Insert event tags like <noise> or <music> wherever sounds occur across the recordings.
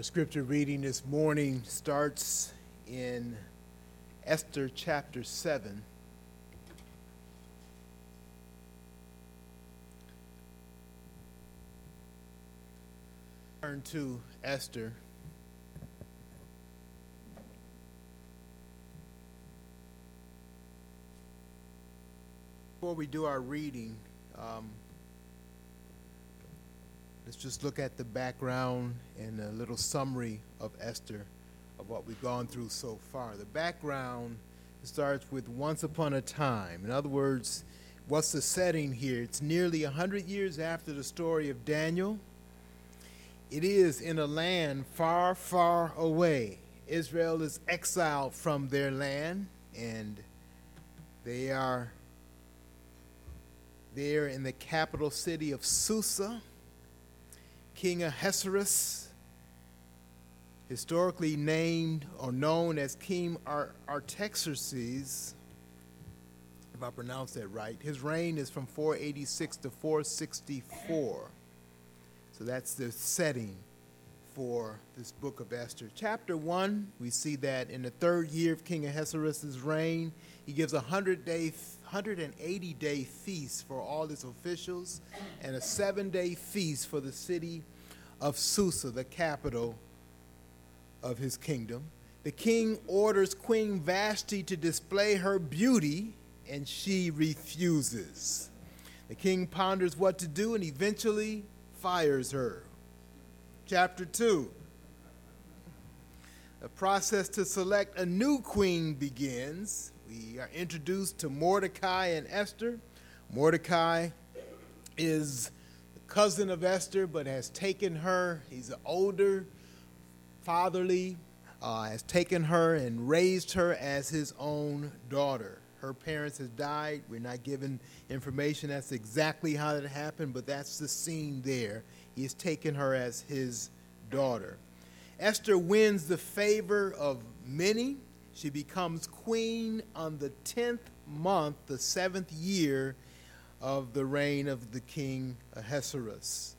Our scripture reading this morning starts in Esther chapter 7. Turn to Esther. Before we do our reading, um, let's just look at the background and a little summary of Esther, of what we've gone through so far. The background starts with once upon a time. In other words, what's the setting here? It's nearly 100 years after the story of Daniel. It is in a land far, far away. Israel is exiled from their land, and they are there in the capital city of Susa. King Ahasuerus, historically named or known as King Artaxerxes, if I pronounce that right, his reign is from 486 to 464. So that's the setting for this book of Esther. Chapter 1, we see that in the third year of King Ahasuerus' reign, he gives a 100 day 180 day feast for all his officials and a seven day feast for the city of Susa, the capital of his kingdom. The king orders Queen Vashti to display her beauty, and she refuses. The king ponders what to do and eventually fires her. Chapter 2. The process to select a new queen begins we are introduced to Mordecai and Esther. Mordecai is the cousin of Esther, but has taken her. He's older, fatherly, uh, has taken her and raised her as his own daughter. Her parents have died. We're not given information as exactly how that happened, but that's the scene there. He has taken her as his daughter. Esther wins the favor of many she becomes queen on the 10th month, the seventh year of the reign of the king Ahasuerus.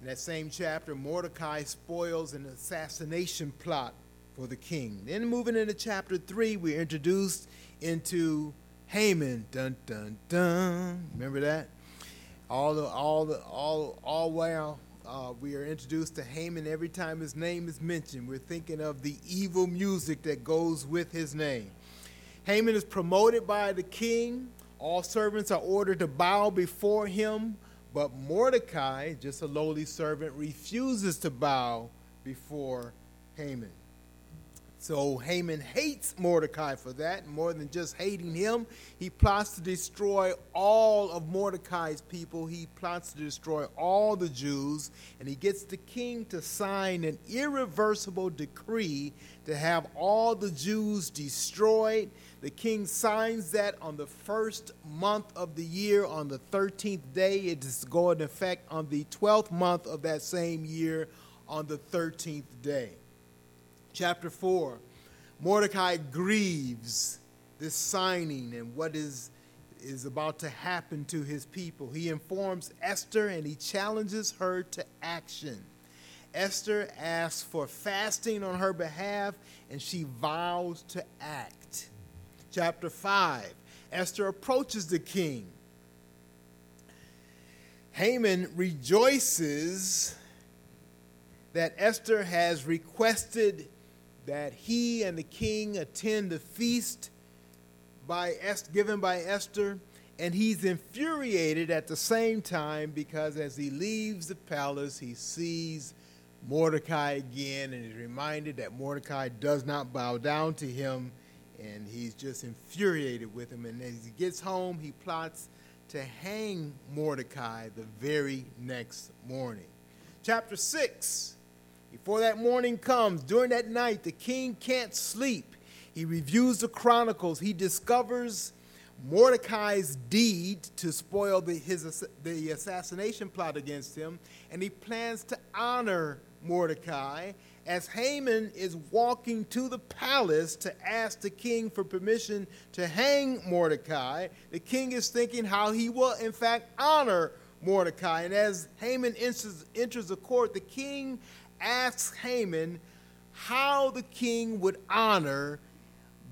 In that same chapter, Mordecai spoils an assassination plot for the king. Then moving into chapter 3, we're introduced into Haman. Dun dun dun. Remember that? All the all the all all while uh, we are introduced to Haman every time his name is mentioned. We're thinking of the evil music that goes with his name. Haman is promoted by the king. All servants are ordered to bow before him, but Mordecai, just a lowly servant, refuses to bow before Haman. So Haman hates Mordecai for that. More than just hating him, he plots to destroy all of Mordecai's people. He plots to destroy all the Jews, and he gets the king to sign an irreversible decree to have all the Jews destroyed. The king signs that on the first month of the year, on the 13th day. It is going to effect on the 12th month of that same year, on the 13th day chapter 4, Mordecai grieves this signing and what is, is about to happen to his people. He informs Esther and he challenges her to action. Esther asks for fasting on her behalf and she vows to act. Chapter 5 Esther approaches the king. Haman rejoices that Esther has requested that he and the king attend the feast by Esther, given by Esther, and he's infuriated at the same time because as he leaves the palace, he sees Mordecai again and is reminded that Mordecai does not bow down to him, and he's just infuriated with him. And as he gets home, he plots to hang Mordecai the very next morning. Chapter 6 before that morning comes, during that night, the king can't sleep. He reviews the chronicles. He discovers Mordecai's deed to spoil the, his, the assassination plot against him, and he plans to honor Mordecai as Haman is walking to the palace to ask the king for permission to hang Mordecai. The king is thinking how he will, in fact, honor Mordecai. And as Haman enters, enters the court, the king asks Haman how the king would honor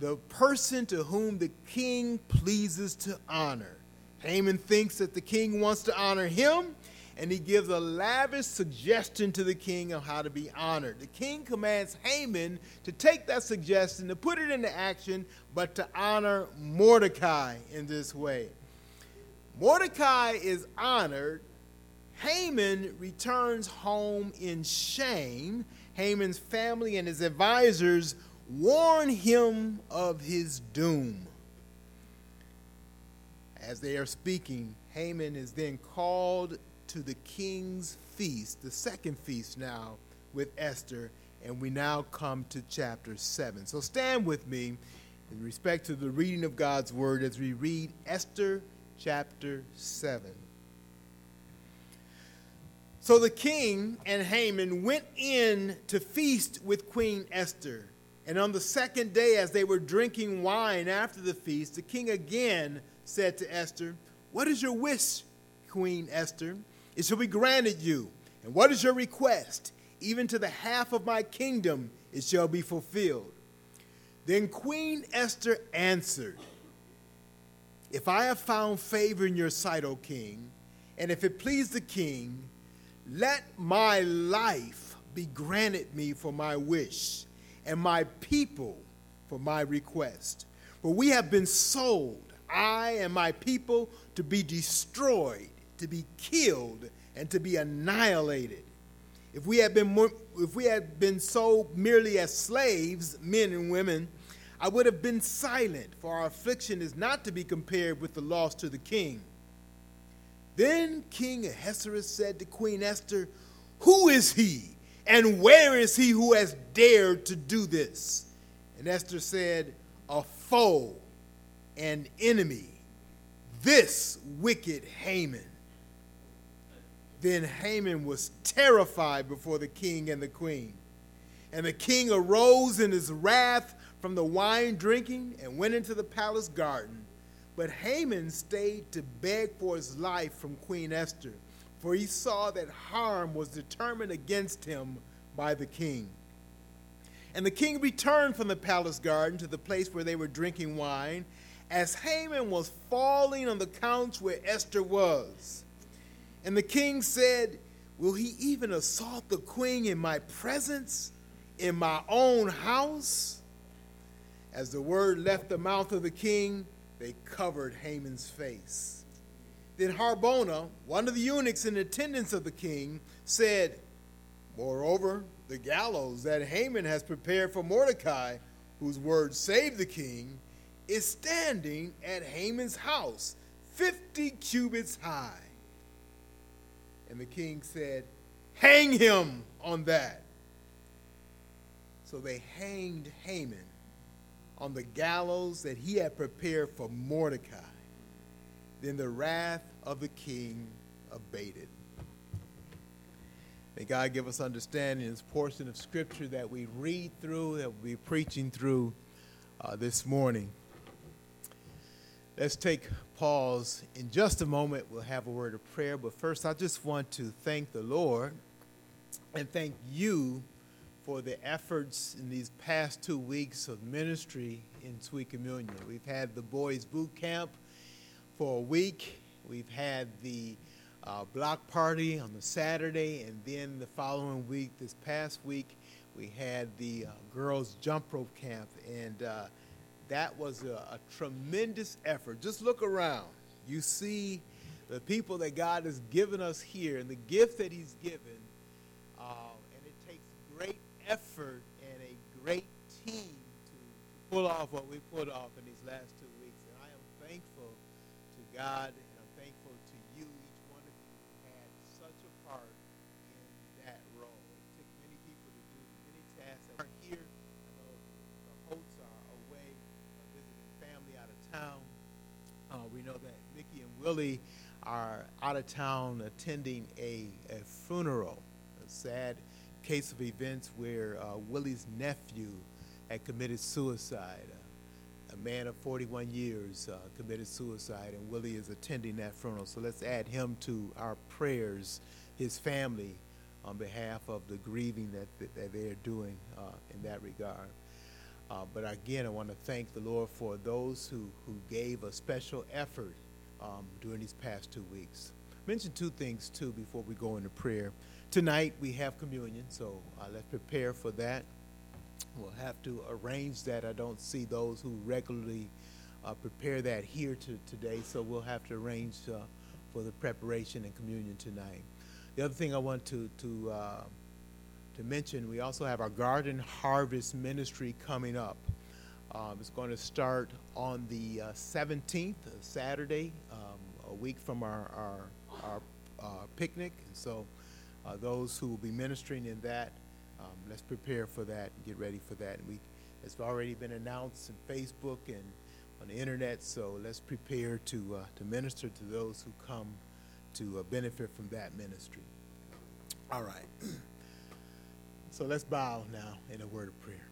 the person to whom the king pleases to honor. Haman thinks that the king wants to honor him, and he gives a lavish suggestion to the king of how to be honored. The king commands Haman to take that suggestion, to put it into action, but to honor Mordecai in this way. Mordecai is honored. Haman returns home in shame. Haman's family and his advisors warn him of his doom. As they are speaking, Haman is then called to the king's feast, the second feast now with Esther, and we now come to chapter 7. So stand with me in respect to the reading of God's word as we read Esther chapter 7. So the king and Haman went in to feast with Queen Esther. And on the second day, as they were drinking wine after the feast, the king again said to Esther, What is your wish, Queen Esther? It shall be granted you. And what is your request? Even to the half of my kingdom it shall be fulfilled. Then Queen Esther answered, If I have found favor in your sight, O king, and if it please the king, let my life be granted me for my wish and my people for my request. For we have been sold, I and my people, to be destroyed, to be killed, and to be annihilated. If we had been, if we had been sold merely as slaves, men and women, I would have been silent, for our affliction is not to be compared with the loss to the king. Then King Ahasuerus said to Queen Esther, Who is he and where is he who has dared to do this? And Esther said, A foe, an enemy, this wicked Haman. Then Haman was terrified before the king and the queen. And the king arose in his wrath from the wine drinking and went into the palace garden. But Haman stayed to beg for his life from Queen Esther for he saw that harm was determined against him by the king. And the king returned from the palace garden to the place where they were drinking wine, as Haman was falling on the couch where Esther was. And the king said, Will he even assault the queen in my presence, in my own house? As the word left the mouth of the king, they covered Haman's face. Then Harbona, one of the eunuchs in attendance of the king, said, Moreover, the gallows that Haman has prepared for Mordecai, whose word saved the king, is standing at Haman's house, 50 cubits high. And the king said, Hang him on that. So they hanged Haman on the gallows that he had prepared for Mordecai. Then the wrath of the king abated. May God give us understanding in this portion of Scripture that we read through, that we'll be preaching through uh, this morning. Let's take pause in just a moment. We'll have a word of prayer, but first, I just want to thank the Lord and thank you for the efforts in these past two weeks of ministry in Sweet Communion. We've had the boys' boot camp for a week. We've had the uh, block party on the Saturday, and then the following week, this past week, we had the uh, girls' jump rope camp, and uh, that was a, a, tremendous effort. Just look around. You see the people that God has given us here and the gift that He's given, uh, and it takes great effort and a great team to pull off what we put off in these last two weeks. And I am thankful to God, and I'm thankful to you, each one of you who had such a part in that role. It took many people to do many tasks that aren't here. I know the Holtz are away uh, visiting family out of town. Uh, we know that Mickey and Willie are out of town attending a, a funeral, a sad case of events where uh, Willie's nephew had committed suicide a man of 41 years uh, committed suicide, and Willie is attending that funeral. So let's add him to our prayers, his family, on behalf of the grieving that, that they're doing uh, in that regard. Uh, but again, I want to thank the Lord for those who, who gave a special effort um, during these past two weeks. Mention two things too before we go into prayer. Tonight we have communion, so uh, let's prepare for that. We'll have to arrange that. I don't see those who regularly uh, prepare that here to, today, so we'll have to arrange uh, for the preparation and communion tonight. The other thing I want to to uh, to mention, we also have our garden harvest ministry coming up. Um, it's going to start on the uh, 17th, Saturday, um, a week from our our, our uh, picnic. And so, uh, those who will be ministering in that, um, let's prepare for that and get ready for that. And we, it's already been announced on Facebook and on the internet. So let's prepare to uh, to minister to those who come to uh, benefit from that ministry. All right. So let's bow now in a word of prayer.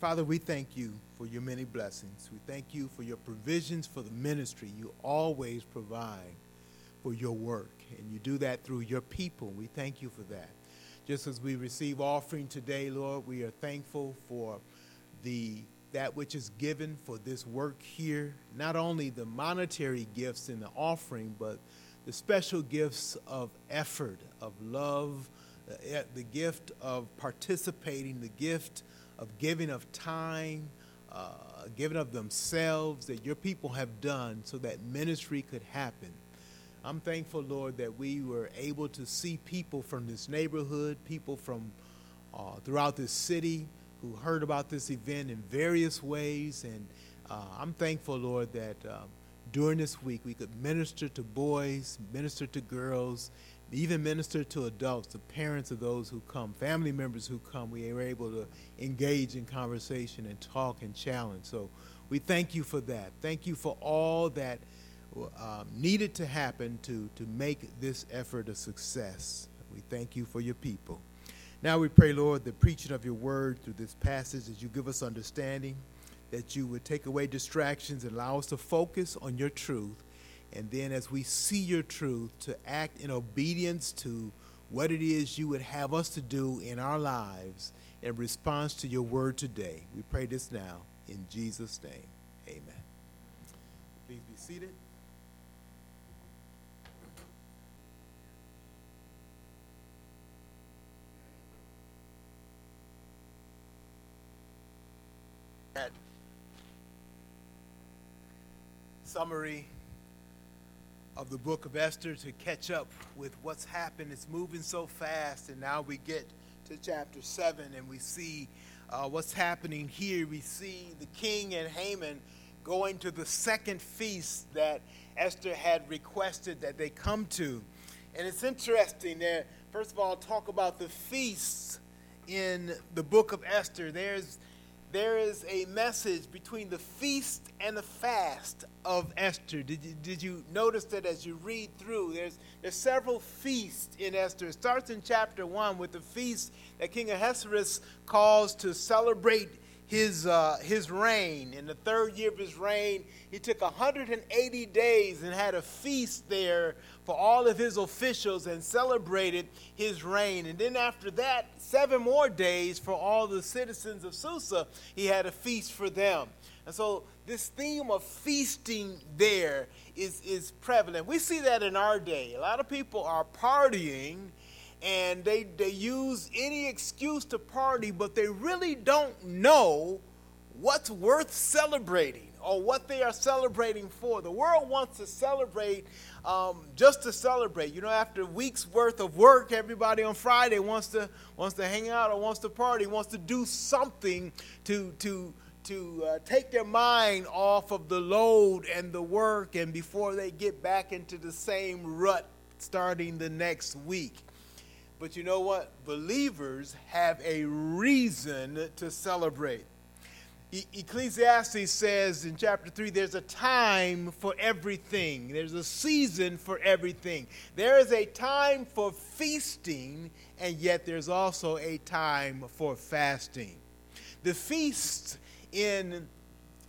Father, we thank you for your many blessings. We thank you for your provisions for the ministry. You always provide for your work, and you do that through your people. We thank you for that. Just as we receive offering today, Lord, we are thankful for the that which is given for this work here, not only the monetary gifts in the offering, but the special gifts of effort, of love, uh, the gift of participating, the gift of giving of time, uh, giving of themselves that your people have done so that ministry could happen. I'm thankful, Lord, that we were able to see people from this neighborhood, people from uh, throughout this city who heard about this event in various ways. And uh, I'm thankful, Lord, that um, during this week we could minister to boys, minister to girls, even minister to adults, the parents of those who come, family members who come. We were able to engage in conversation and talk and challenge. So we thank you for that. Thank you for all that um, needed to happen to, to make this effort a success. We thank you for your people. Now we pray, Lord, the preaching of your word through this passage as you give us understanding, that you would take away distractions and allow us to focus on your truth and then as we see your truth, to act in obedience to what it is you would have us to do in our lives in response to your word today. We pray this now in Jesus' name. Amen. Please be seated. Summary of the book of Esther to catch up with what's happened. It's moving so fast, and now we get to chapter 7 and we see uh, what's happening here. We see the king and Haman going to the second feast that Esther had requested that they come to. And it's interesting that, first of all, talk about the feasts in the book of Esther. There's there is a message between the feast and the fast of Esther. Did you, did you notice that as you read through? There's, there's several feasts in Esther. It starts in chapter 1 with the feast that King Ahasuerus calls to celebrate his, uh, his reign. In the third year of his reign, he took 180 days and had a feast there for all of his officials and celebrated his reign. And then after that, seven more days for all the citizens of Susa, he had a feast for them. And so this theme of feasting there is, is prevalent. We see that in our day. A lot of people are partying and they, they use any excuse to party, but they really don't know what's worth celebrating or what they are celebrating for. The world wants to celebrate um, just to celebrate. You know, after weeks worth of work, everybody on Friday wants to wants to hang out or wants to party, wants to do something to to to uh, take their mind off of the load and the work, and before they get back into the same rut starting the next week. But you know what? Believers have a reason to celebrate. Ecclesiastes says in chapter 3 there's a time for everything, there's a season for everything. There is a time for feasting, and yet there's also a time for fasting. The feasts in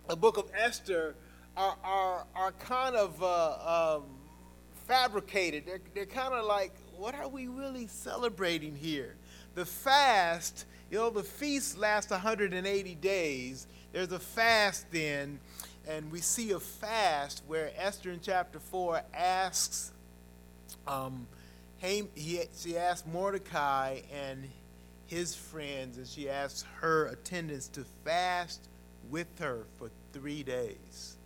the book of Esther are, are, are kind of uh, um, fabricated, they're, they're kind of like what are we really celebrating here? The fast, you know, the feast lasts 180 days. There's a fast then, and we see a fast where Esther in chapter 4 asks, um, he, she asks Mordecai and his friends, and she asks her attendants to fast with her for three days.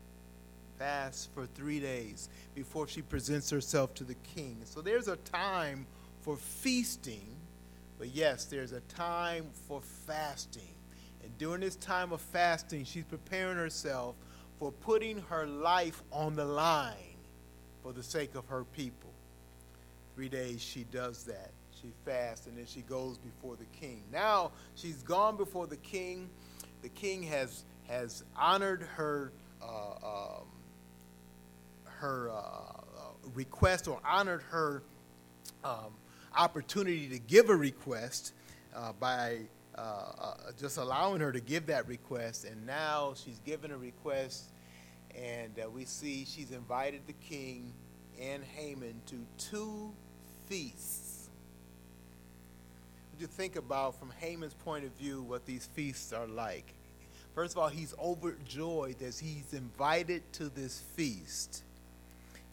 Fast for three days before she presents herself to the king. So there's a time for feasting, but yes, there's a time for fasting. And during this time of fasting, she's preparing herself for putting her life on the line for the sake of her people. Three days she does that. She fasts and then she goes before the king. Now she's gone before the king. The king has has honored her uh, um, her uh, uh, request or honored her um, opportunity to give a request uh, by just allowing her to give that request. And now she's given a request, and we see she's invited the king and Haman to two feasts. Would you think about, from Haman's point of view, what these feasts are like? First of all, he's overjoyed that he's invited to this feast.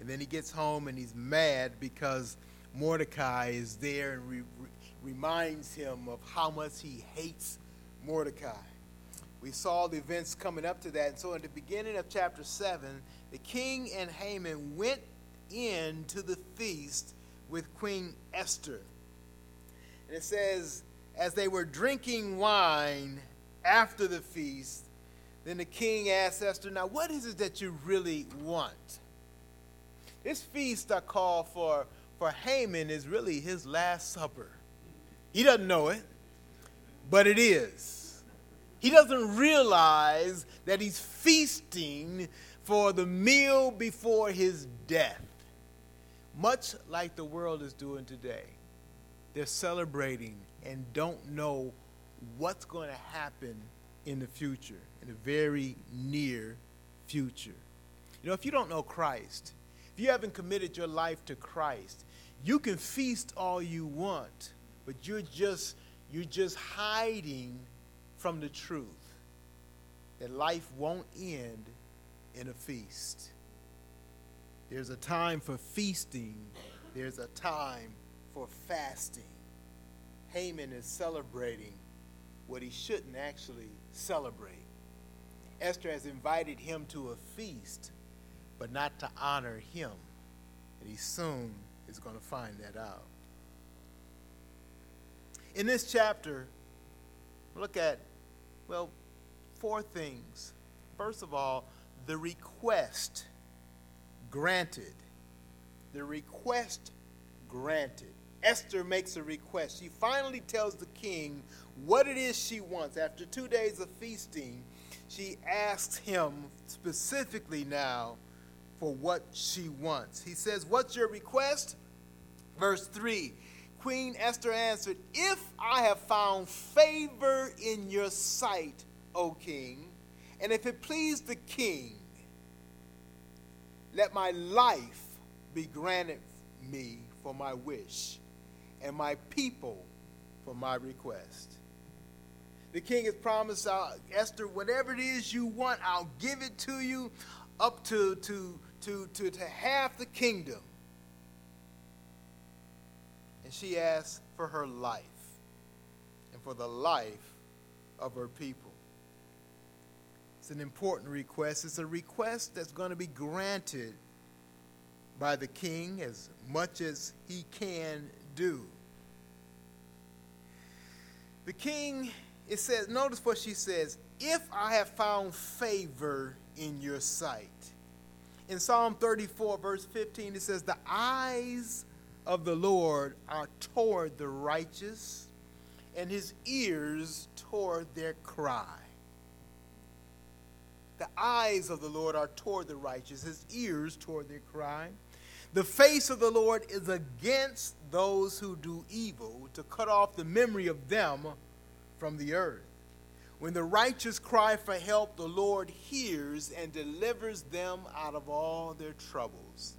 And then he gets home and he's mad because Mordecai is there and re- re- reminds him of how much he hates Mordecai. We saw the events coming up to that. And so, in the beginning of chapter 7, the king and Haman went in to the feast with Queen Esther. And it says, as they were drinking wine after the feast, then the king asked Esther, Now, what is it that you really want? This feast I call for, for Haman is really his last supper. He doesn't know it, but it is. He doesn't realize that he's feasting for the meal before his death. Much like the world is doing today. They're celebrating and don't know what's going to happen in the future, in the very near future. You know, if you don't know Christ, if you haven't committed your life to Christ, you can feast all you want, but you're just you're just hiding from the truth that life won't end in a feast. There's a time for feasting, there's a time for fasting. Haman is celebrating what he shouldn't actually celebrate. Esther has invited him to a feast but not to honor him. And he soon is going to find that out. In this chapter, look at, well, four things. First of all, the request granted. The request granted. Esther makes a request. She finally tells the king what it is she wants. After two days of feasting, she asks him specifically now for what she wants. He says, What's your request? Verse 3 Queen Esther answered, If I have found favor in your sight, O king, and if it please the king, let my life be granted me for my wish, and my people for my request. The king has promised uh, Esther, whatever it is you want, I'll give it to you up to, to to, to, to half the kingdom. And she asked for her life and for the life of her people. It's an important request. It's a request that's going to be granted by the king as much as he can do. The king, it says, notice what she says, if I have found favor in your sight. In Psalm 34, verse 15, it says, The eyes of the Lord are toward the righteous, and his ears toward their cry. The eyes of the Lord are toward the righteous, his ears toward their cry. The face of the Lord is against those who do evil, to cut off the memory of them from the earth. When the righteous cry for help, the Lord hears and delivers them out of all their troubles.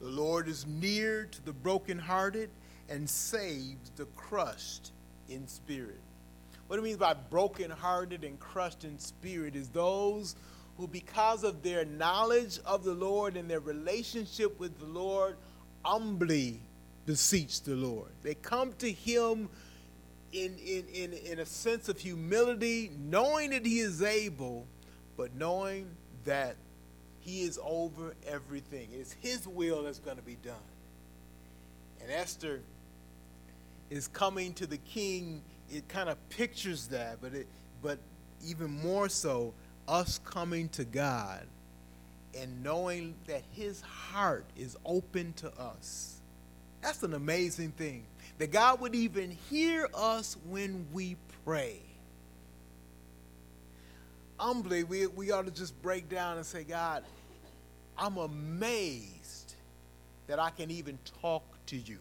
The Lord is near to the brokenhearted and saves the crushed in spirit. What it means by brokenhearted and crushed in spirit is those who, because of their knowledge of the Lord and their relationship with the Lord, humbly beseech the Lord. They come to Him in, in, in, in a sense of humility, knowing that He is able, but knowing that He is over everything. It's His will that's going to be done. And Esther is coming to the king. It kind of pictures that, but it, but even more so, us coming to God and knowing that His heart is open to us. That's an amazing thing. That God would even hear us when we pray. Humbly, we, we ought to just break down and say, God, I'm amazed that I can even talk to you,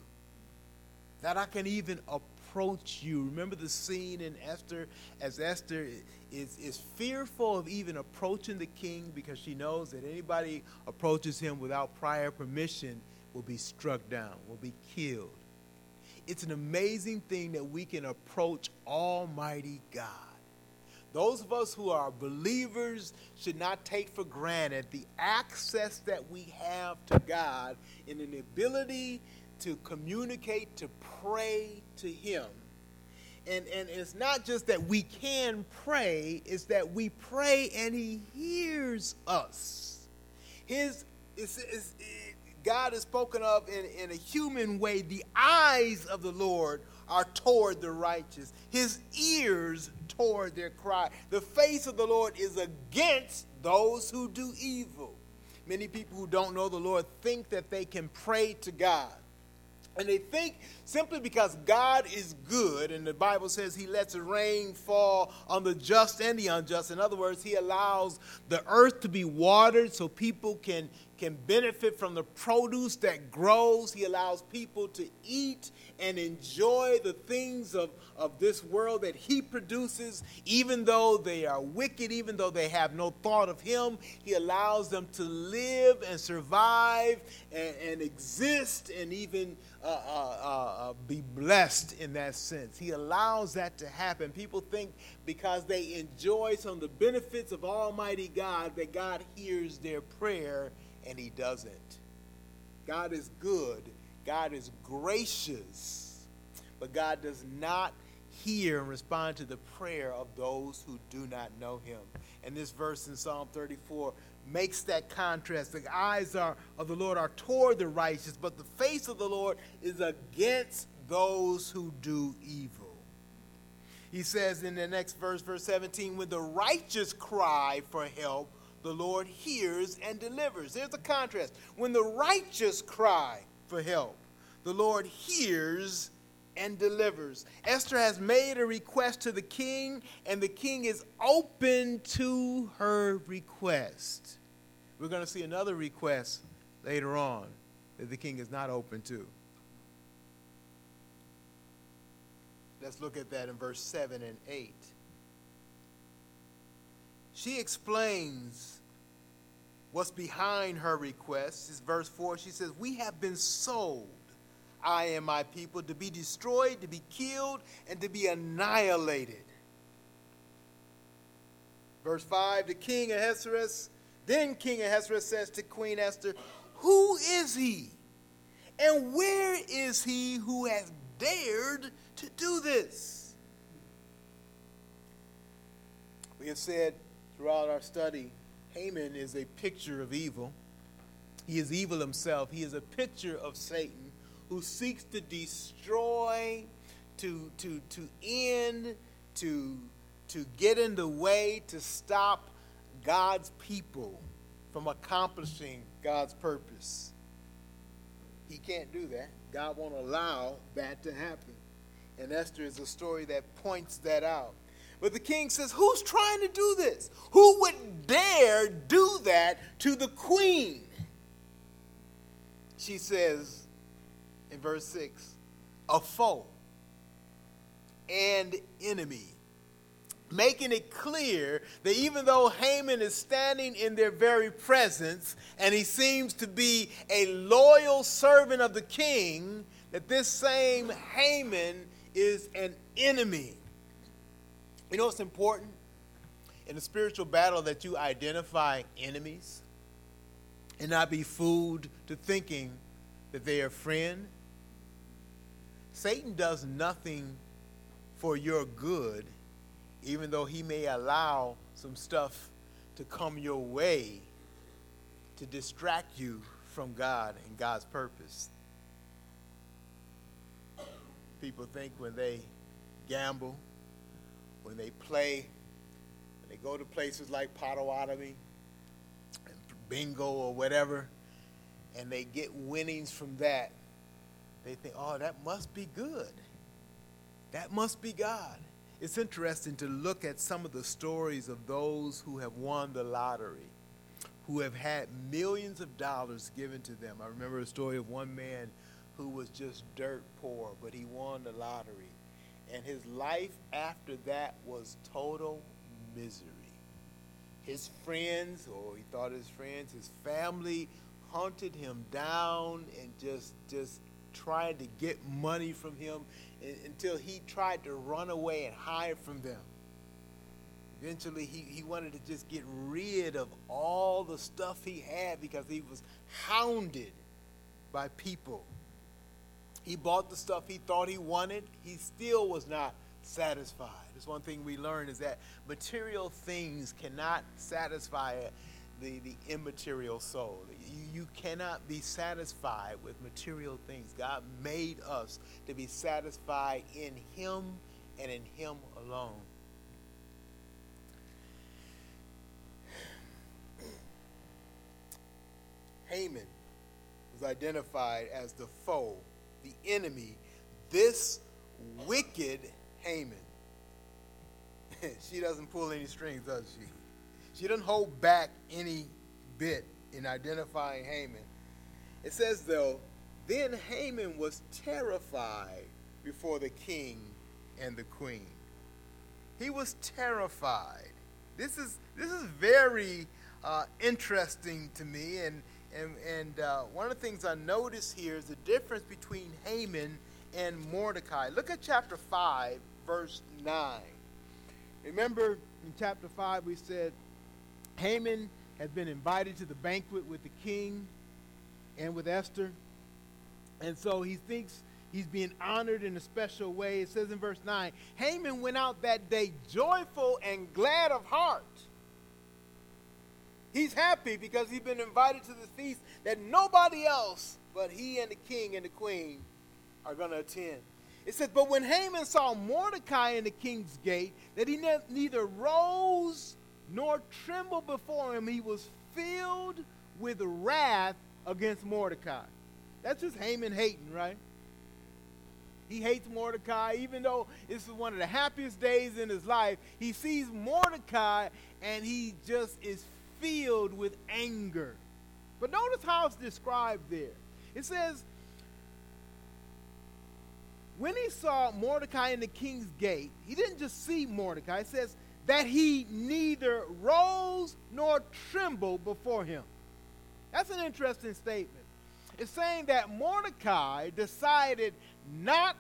that I can even approach you. Remember the scene in Esther as Esther is, is fearful of even approaching the king because she knows that anybody approaches him without prior permission will be struck down, will be killed. It's an amazing thing that we can approach Almighty God. Those of us who are believers should not take for granted the access that we have to God and an ability to communicate, to pray to Him. And, and it's not just that we can pray, it's that we pray and He hears us. His, it, God is spoken of in, in a human way. The eyes of the Lord are toward the righteous, His ears toward their cry. The face of the Lord is against those who do evil. Many people who don't know the Lord think that they can pray to God. And they think simply because God is good, and the Bible says he lets rain fall on the just and the unjust. In other words, he allows the earth to be watered so people can, can benefit from the produce that grows. He allows people to eat and enjoy the things of, of this world that He produces, even though they are wicked, even though they have no thought of Him. He allows them to live and survive and, and exist and even uh, uh, uh, uh be blessed in that sense. He allows that to happen. People think because they enjoy some of the benefits of Almighty God that God hears their prayer, and He doesn't. God is good God is gracious, but God does not hear and respond to the prayer of those who do not know him. And this verse in Psalm 34 makes that contrast. The eyes are, of the Lord are toward the righteous, but the face of the Lord is against those who do evil. He says in the next verse, verse 17, when the righteous cry for help, the Lord hears and delivers. There's a contrast. When the righteous cry, for help. The Lord hears and delivers. Esther has made a request to the king, and the king is open to her request. We're going to see another request later on that the king is not open to. Let's look at that in verse 7 and 8. She explains what's behind her request is verse 4. She says, We have been sold, I and my people, to be destroyed, to be killed, and to be annihilated. Verse 5 The king Ahasuerus, then King Ahasuerus says to Queen Esther, Who is he? And where is he who has dared to do this? We have said throughout our study Haman is a picture of evil. He is evil himself. He is a picture of Satan who seeks to destroy, to, to, to end, to, to get in the way, to stop God's people from accomplishing God's purpose. He can't do that. God won't allow that to happen. And Esther is a story that points that out. But the king says, Who's trying to do this? Who would dare do that to the queen? She says in verse 6 a foe and enemy. Making it clear that even though Haman is standing in their very presence and he seems to be a loyal servant of the king, that this same Haman is an enemy. You know it's important? In the spiritual battle that you identify enemies and not be fooled to thinking that they are friend. Satan does nothing for your good, even though he may allow some stuff to come your way to distract you from God and God's purpose. People think when they gamble, when they play, when they go to places like Potawatomi, bingo or whatever, and they get winnings from that, they think, oh, that must be good. That must be God. It's interesting to look at some of the stories of those who have won the lottery, who have had millions of dollars given to them. I remember a story of one man who was just dirt poor, but he won the lottery. And his life after that was total misery. His friends, or he thought his friends, his family hunted him down and just just tried to get money from him until he tried to run away and hide from them. Eventually, he, he wanted to just get rid of all the stuff he had because he was hounded by people. He bought the stuff he thought he wanted. He still was not satisfied. It's one thing we learn is that material things cannot satisfy the, the immaterial soul. You, you cannot be satisfied with material things. God made us to be satisfied in Him and in Him alone. Haman was identified as the foe, the enemy, this wicked Haman. <laughs> she doesn't pull any strings, does she? She doesn't hold back any bit in identifying Haman. It says, though, then Haman was terrified before the king and the queen. He was terrified. This is this is very uh, interesting to me, and and and uh, one of the things I notice here is the difference between Haman and Mordecai. Look at chapter five, verse nine. Remember in chapter five we said Haman had been invited to the banquet with the king and with Esther. And so he thinks he's being honored in a special way. It says in verse 9 Haman went out that day joyful and glad of heart. He's happy because he's been invited to this feast that nobody else but he and the king and the queen are going to attend. It says, But when Haman saw Mordecai in the king's gate, that he ne- neither rose nor trembled before him. He was filled with wrath against Mordecai. That's just Haman hating, right? He hates Mordecai, even though this is one of the happiest days in his life. He sees Mordecai and he just is filled with anger. But notice how it's described there. It says, when he saw Mordecai in the king's gate, he didn't just see Mordecai. It says, that he neither rose nor trembled before him. That's an interesting statement. It's saying that Mordecai decided not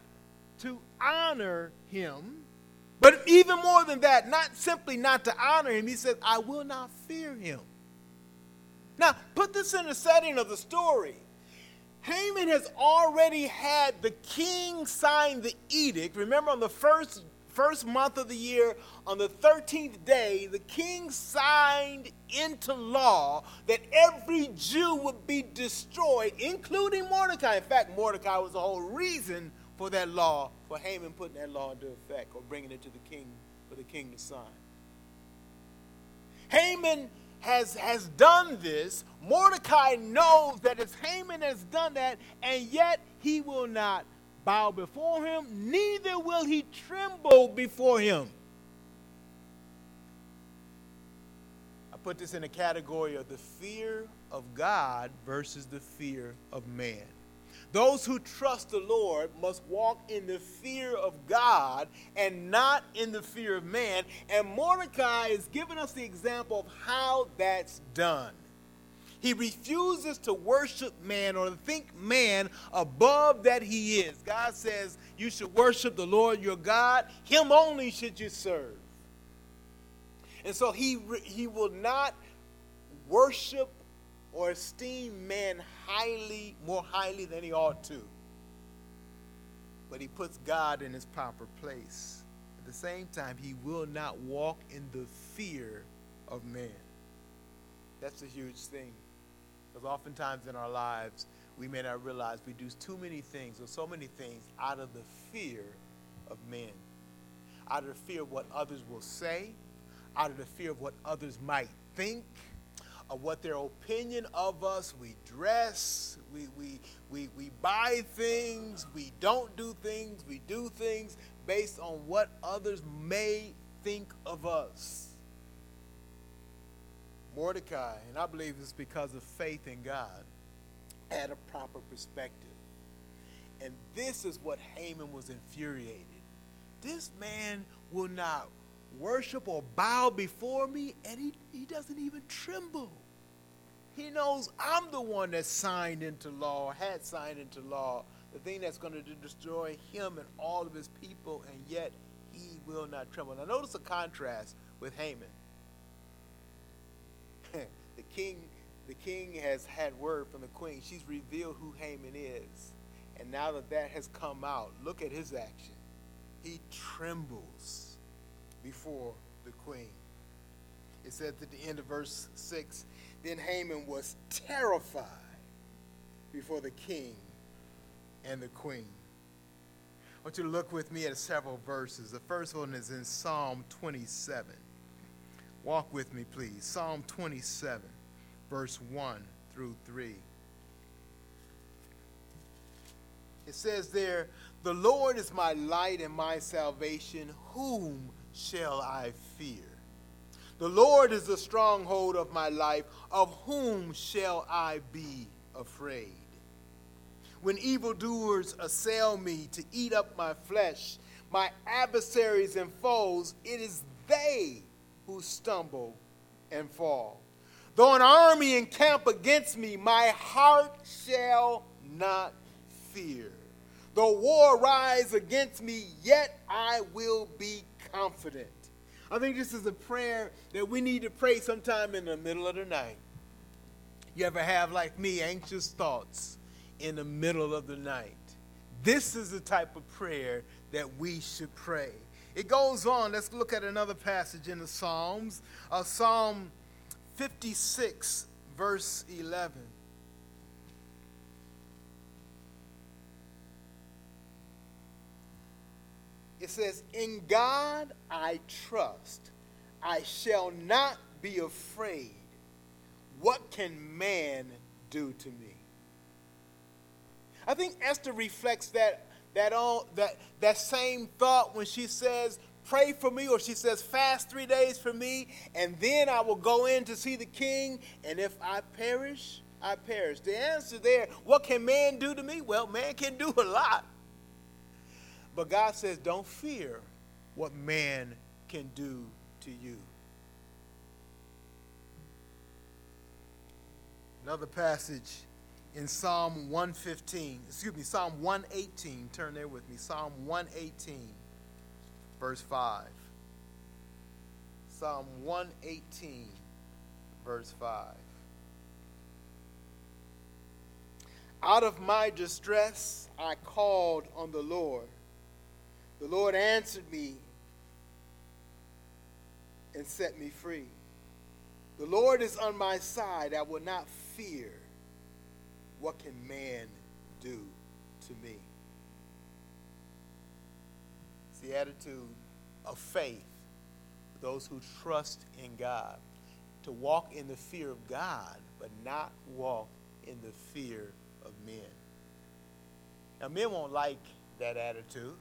to honor him, but even more than that, not simply not to honor him, he says, I will not fear him. Now, put this in the setting of the story. Haman has already had the king sign the edict. Remember, on the first first month of the year, on the 13th day, the king signed into law that every Jew would be destroyed, including Mordecai. In fact, Mordecai was the whole reason for that law, for Haman putting that law into effect or bringing it to the king for the king to sign. Haman has, has done this. Mordecai knows that as Haman has done that, and yet he will not bow before him, neither will he tremble before him. I put this in a category of the fear of God versus the fear of man. Those who trust the Lord must walk in the fear of God and not in the fear of man. And Mordecai is giving us the example of how that's done. He refuses to worship man or to think man above that he is. God says you should worship the Lord your God. Him only should you serve. And so he, he will not worship or esteem man highly, more highly than he ought to. But he puts God in his proper place. At the same time, he will not walk in the fear of man. That's a huge thing. Because oftentimes in our lives, we may not realize we do too many things or so many things out of the fear of men, out of the fear of what others will say, out of the fear of what others might think, what their opinion of us. We dress, we, we, we, we buy things, we don't do things, we do things based on what others may think of us. Mordecai, and I believe it's because of faith in God, had a proper perspective. And this is what Haman was infuriated. This man will not worship or bow before me, and he, he doesn't even tremble. He knows I'm the one that signed into law, had signed into law, the thing that's going to destroy him and all of his people, and yet he will not tremble. Now, notice the contrast with Haman. <laughs> the king the king has had word from the queen. She's revealed who Haman is. And now that that has come out, look at his action. He trembles before the queen. It says at the end of verse 6 Then Haman was terrified before the king and the queen. I want you to look with me at several verses. The first one is in Psalm 27. Walk with me, please. Psalm 27, verse 1 through 3. It says there, The Lord is my light and my salvation. Whom shall I fear? The Lord is the stronghold of my life. Of whom shall I be afraid? When evildoers assail me to eat up my flesh, my adversaries and foes, it is they who stumble and fall. Though an army encamp against me, my heart shall not fear. Though war rise against me, yet I will be confident. I think this is a prayer that we need to pray sometime in the middle of the night. You ever have, like me, anxious thoughts in the middle of the night? This is the type of prayer that we should pray. It goes on. Let's look at another passage in the Psalms. Uh, Psalm 56, verse 11. It says, In God I trust. I shall not be afraid. What can man do to me? I think Esther reflects that that, all, that, that same thought when she says, Pray for me, or she says, Fast three days for me, and then I will go in to see the king, and if I perish, I perish. The answer there, what can man do to me? Well, man can do a lot. But God says, Don't fear what man can do to you. Another passage in Psalm 115, excuse me, Psalm 118. Turn there with me. Psalm 118, verse 5. Psalm 118, verse 5. Out of my distress, I called on the Lord. The Lord answered me and set me free. The Lord is on my side. I will not fear. What can man do to me? It's the attitude of faith those who trust in God. To walk in the fear of God, but not walk in the fear of men. Now, men won't like that attitude.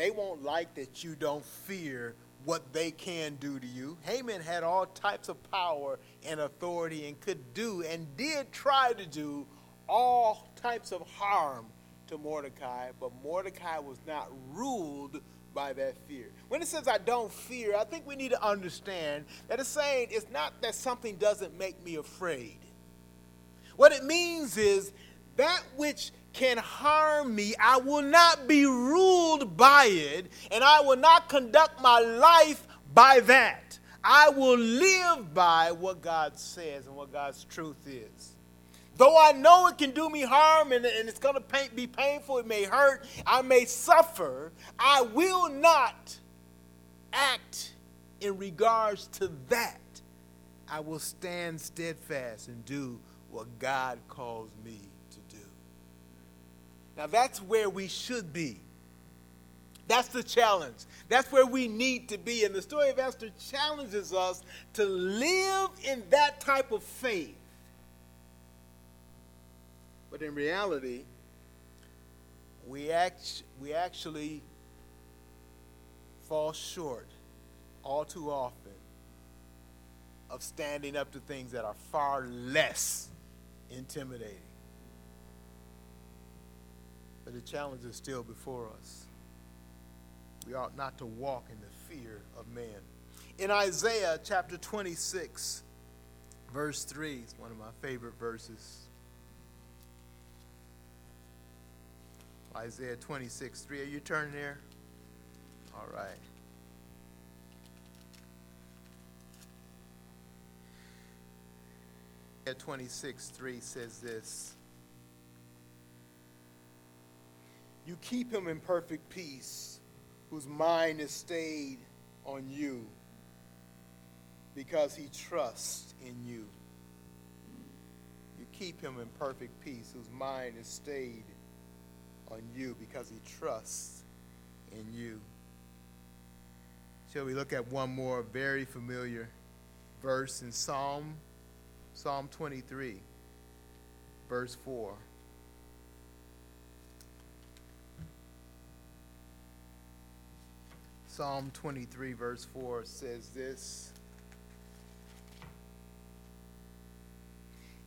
They won't like that you don't fear what they can do to you. Haman had all types of power and authority and could do and did try to do all types of harm to Mordecai, but Mordecai was not ruled by that fear. When it says I don't fear, I think we need to understand that it's saying it's not that something doesn't make me afraid. What it means is that which can harm me, I will not be ruled by it, and I will not conduct my life by that. I will live by what God says and what God's truth is. Though I know it can do me harm and, and it's going to be painful, it may hurt, I may suffer, I will not act in regards to that. I will stand steadfast and do what God calls me. Now, that's where we should be. That's the challenge. That's where we need to be. And the story of Esther challenges us to live in that type of faith. But in reality, we, act, we actually fall short all too often of standing up to things that are far less intimidating. But the challenge is still before us. We ought not to walk in the fear of man. In Isaiah chapter 26, verse 3, is one of my favorite verses. Isaiah 26, 3. Are you turning there? All right. Isaiah 26, 3 says this You keep him in perfect peace whose mind is stayed on you because he trusts in you. You keep him in perfect peace whose mind is stayed on you because he trusts in you. Shall we look at one more very familiar verse in Psalm Psalm 23 verse 4. Psalm 23, verse 4 says this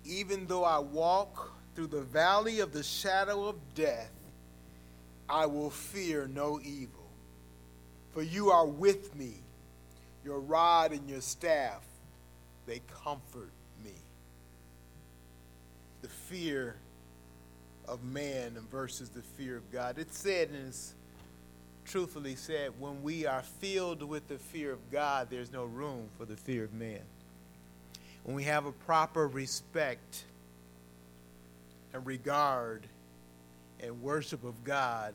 Even though I walk through the valley of the shadow of death, I will fear no evil. For you are with me, your rod and your staff, they comfort me. The fear of man versus the fear of God. It said in his truthfully said, when we are filled with the fear of God, there's no room for the fear of man. When we have a proper respect and regard and worship of God,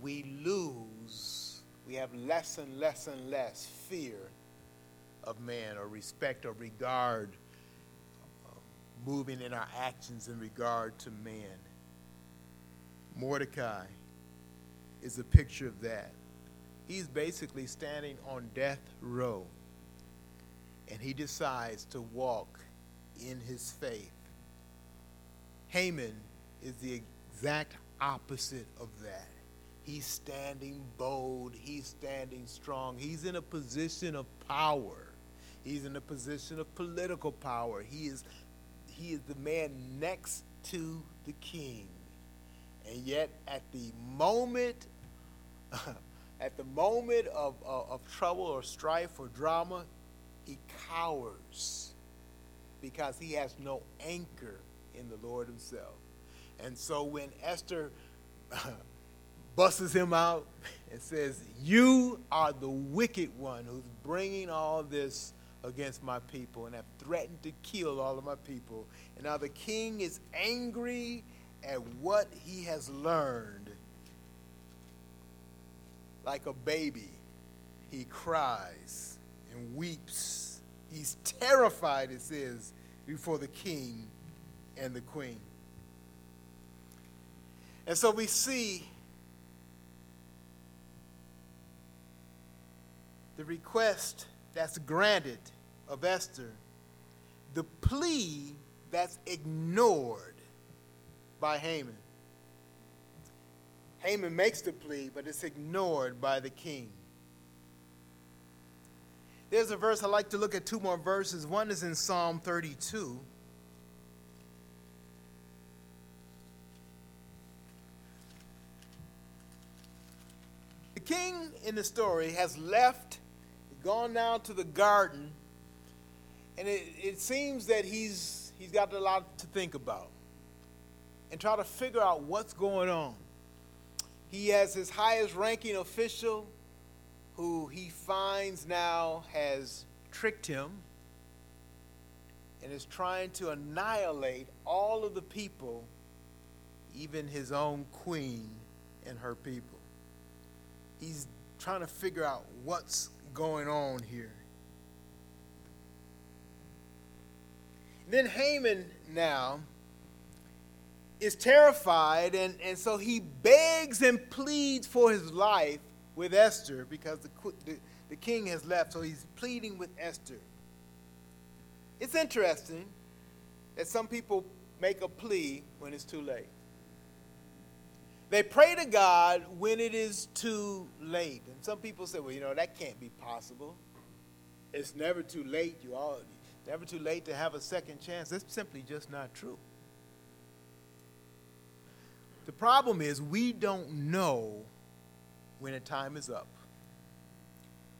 we lose, we have less and less and less fear of man or respect or regard uh, moving in our actions in regard to man. Mordecai is a picture of that. He's basically standing on death row, and he decides to walk in his faith. Haman is the exact opposite of that. He's standing bold, he's standing strong, he's in a position of power. He's in a position of political power. He is, he is the man next to the king. And yet, at the moment, <laughs> at the moment of, of, of trouble or strife or drama, he cowers because he has no anchor in the Lord himself. And so when Esther <laughs> busses him out and says, You are the wicked one who's bringing all this against my people and have threatened to kill all of my people. And now the king is angry at what he has learned, like a baby, he cries and weeps. He's terrified, it says, before the king and the queen. And so we see the request that's granted of Esther, the plea that's ignored by Haman. Haman makes the plea, but it's ignored by the king. There's a verse I'd like to look at two more verses. One is in Psalm 32. The king in the story has left, gone down to the garden, and it, it seems that he's he's got a lot to think about and try to figure out what's going on. He has his highest ranking official who he finds now has tricked him and is trying to annihilate all of the people, even his own queen and her people. He's trying to figure out what's going on here. Then Haman now is terrified, and, and so he begs and pleads for his life with Esther because the, the, the king has left, so he's pleading with Esther. It's interesting that some people make a plea when it's too late. They pray to God when it is too late. And some people say, well, you know, that can't be possible. It's never too late. You all never too late to have a second chance. That's simply just not true. The problem is we don't know when a time is up.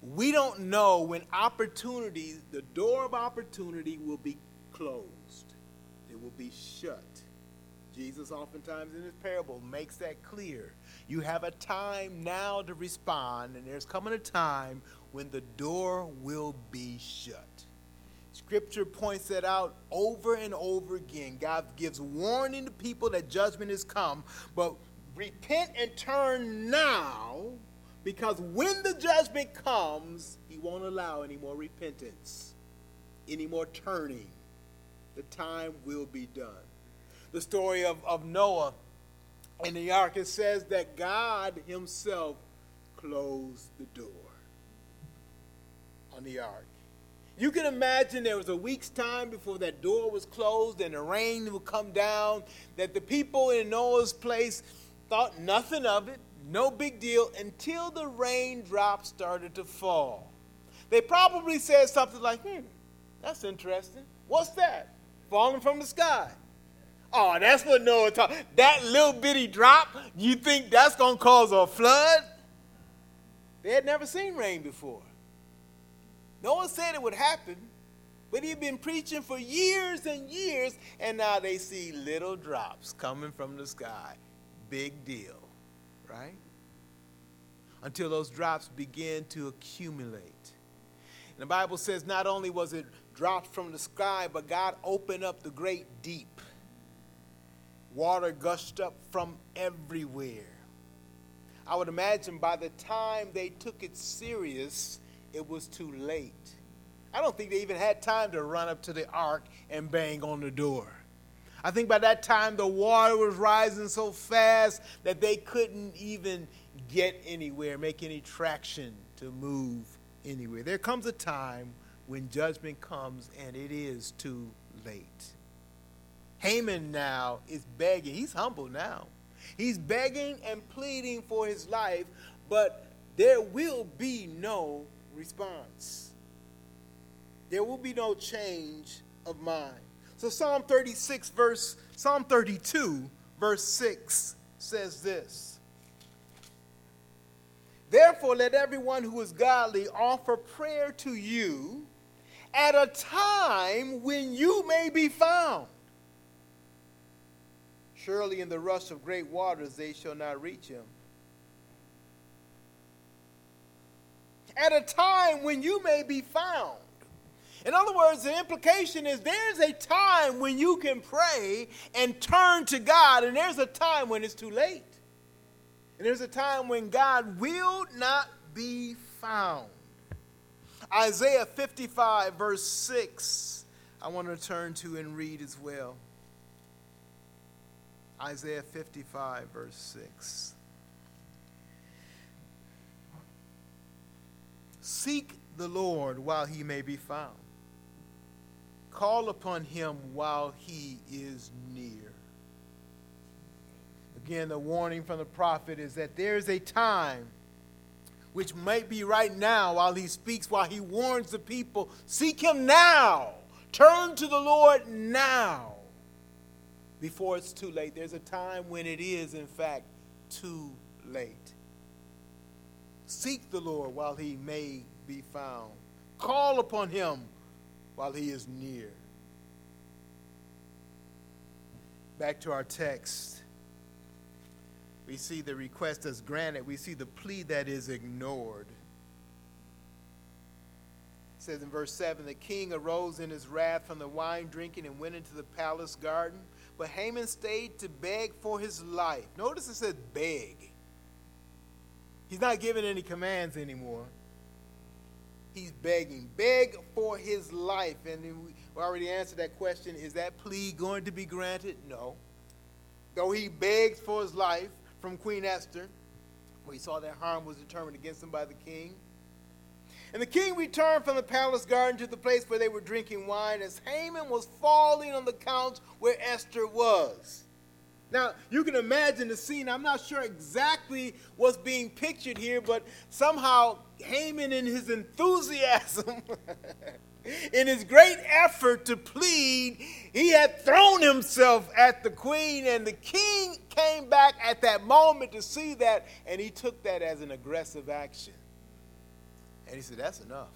We don't know when opportunity, the door of opportunity will be closed. It will be shut. Jesus oftentimes in his parable makes that clear. You have a time now to respond, and there's coming a time when the door will be shut. Scripture points that out over and over again. God gives warning to people that judgment is come, but repent and turn now because when the judgment comes, he won't allow any more repentance, any more turning. The time will be done. The story of, of Noah in the ark, it says that God himself closed the door on the ark. You can imagine there was a week's time before that door was closed and the rain would come down, that the people in Noah's place thought nothing of it no big deal until the raindrops started to fall. They probably said something like, hmm, that's interesting. What's that? Falling from the sky. Oh, that's what Noah taught. That little bitty drop, you think that's going to cause a flood? They had never seen rain before. Noah said it would happen, but he'd been preaching for years and years, and now they see little drops coming from the sky. Big deal right? Until those drops begin to accumulate. And the Bible says not only was it dropped from the sky, but God opened up the great deep. Water gushed up from everywhere. I would imagine by the time they took it serious, it was too late. I don't think they even had time to run up to the ark and bang on the door. I think by that time the water was rising so fast that they couldn't even get anywhere, make any traction to move anywhere. There comes a time when judgment comes and it is too late. Haman now is begging. He's humble now. He's begging and pleading for his life, but there will be no response. There will be no change of mind. So Psalm 36 verse Psalm 32 verse 6 says this. Therefore let everyone who is godly offer prayer to you at a time when you may be found. Surely in the rush of great waters they shall not reach him. At a time when you may be found. In other words, the implication is there's a time when you can pray and turn to God, and there's a time when it's too late. And there's a time when God will not be found. Isaiah 55, verse 6, I want to turn to and read as well. Isaiah 55, verse 6. Seek the Lord while he may be found Call upon him while he is near. Again, the warning from the prophet is that there's a time which might be right now while he speaks, while he warns the people seek him now. Turn to the Lord now before it's too late. There's a time when it is, in fact, too late. Seek the Lord while he may be found. Call upon him while he is near. Back to our text. We see the request as granted. We see the plea that is ignored. It says in verse 7 The king arose in his wrath from the wine drinking and went into the palace garden. But Haman stayed to beg for his life. Notice it says beg. He's not giving any commands anymore. He's begging. Beg for his life. And we already answered that question. Is that plea going to be granted? No. Though he begged for his life from Queen Esther, where he saw that harm was determined against him by the king. And the king returned from the palace garden to the place where they were drinking wine as Haman was falling on the couch where Esther was. Now, you can imagine the scene. I'm not sure exactly what's being pictured here, but somehow Haman, in his enthusiasm, <laughs> in his great effort to plead, he had thrown himself at the queen, and the king came back at that moment to see that, and he took that as an aggressive action. And he said, That's enough.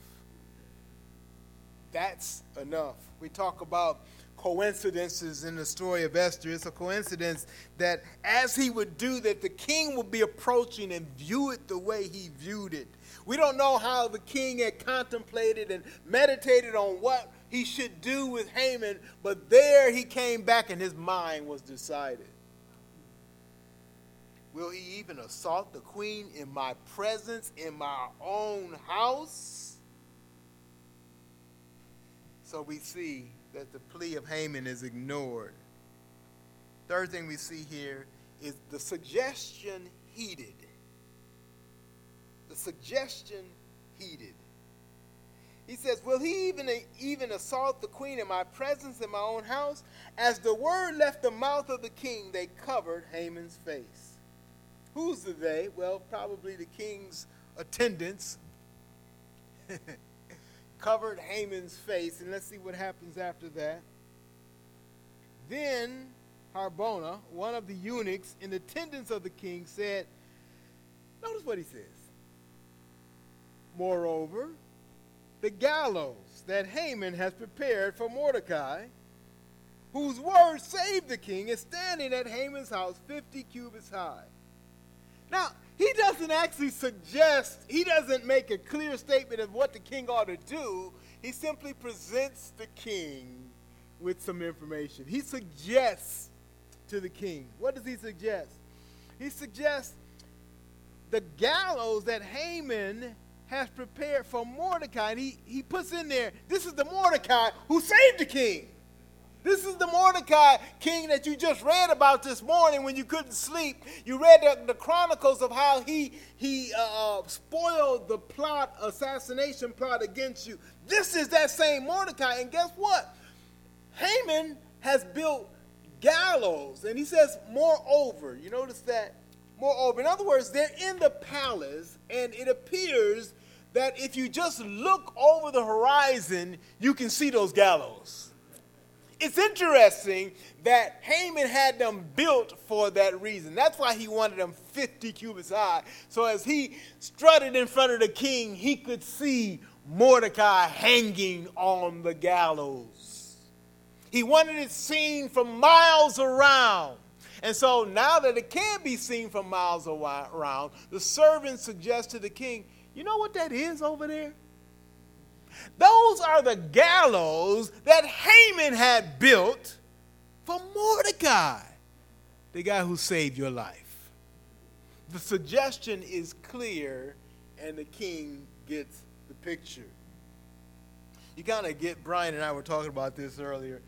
That's enough. We talk about coincidences in the story of Esther. It's a coincidence that as he would do that, the king would be approaching and view it the way he viewed it. We don't know how the king had contemplated and meditated on what he should do with Haman, but there he came back and his mind was decided. Will he even assault the queen in my presence, in my own house? So we see that the plea of Haman is ignored. Third thing we see here is the suggestion heeded. The suggestion heeded. He says, Will he even, even assault the queen in my presence in my own house? As the word left the mouth of the king, they covered Haman's face. Who's the they? Well, probably the king's attendants <laughs> covered Haman's face, and let's see what happens after that. Then Harbona, one of the eunuchs in attendance of the king, said, Notice what he says. Moreover, the gallows that Haman has prepared for Mordecai, whose word saved the king, is standing at Haman's house 50 cubits high. Now, he doesn't actually suggest, he doesn't make a clear statement of what the king ought to do. He simply presents the king with some information. He suggests to the king. What does he suggest? He suggests the gallows that Haman has prepared for Mordecai. And he, he puts in there, this is the Mordecai who saved the king. This is the Mordecai king that you just read about this morning when you couldn't sleep. You read the, the chronicles of how he, he uh, uh, spoiled the plot, assassination plot against you. This is that same Mordecai. And guess what? Haman has built gallows. And he says, moreover. You notice that? Moreover. In other words, they're in the palace, and it appears that if you just look over the horizon, you can see those gallows it's interesting that Haman had them built for that reason. That's why he wanted them 50 cubits high. So as he strutted in front of the king, he could see Mordecai hanging on the gallows. He wanted it seen from miles around. And so now that it can be seen from miles around, the servant suggests to the king, you know what that is over there? Those are the gallows that Haman had built for Mordecai, the guy who saved your life. The suggestion is clear, and the king gets the picture. You kind of get, Brian and I were talking about this earlier.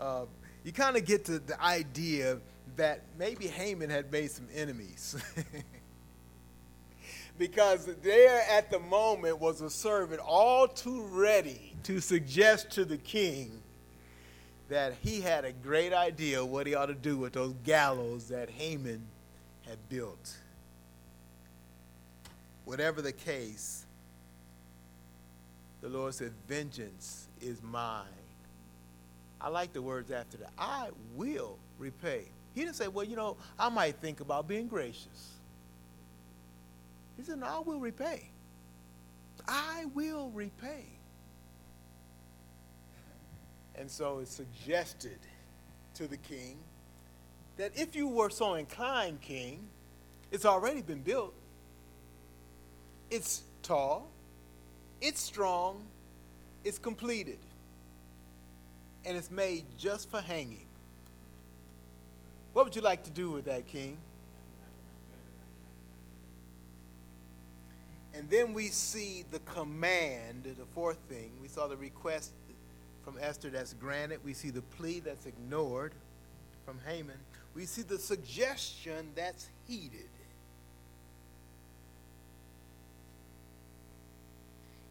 Uh, you kind of get to the idea that maybe Haman had made some enemies. <laughs> because there at the moment was a servant all too ready to suggest to the king that he had a great idea what he ought to do with those gallows that Haman had built. Whatever the case, the Lord said, Vengeance is mine. I like the words after that. I will repay. He didn't say, Well, you know, I might think about being gracious. He said, No, I will repay. I will repay. And so it's suggested to the king that if you were so inclined, King, it's already been built. It's tall, it's strong, it's completed, and it's made just for hanging. What would you like to do with that, King? And then we see the command, the fourth thing. We saw the request from Esther that's granted. We see the plea that's ignored from Haman. We see the suggestion that's heeded.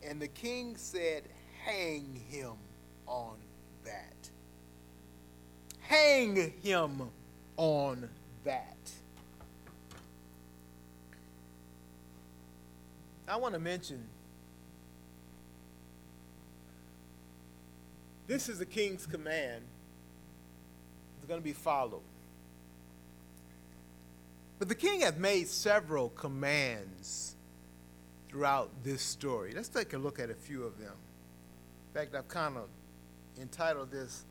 And the king said, Hang him on that. Hang him on that. I want to mention this is the king's command. It's going to be followed. But the king has made several commands throughout this story. Let's take a look at a few of them. In fact, I've kind of entitled this,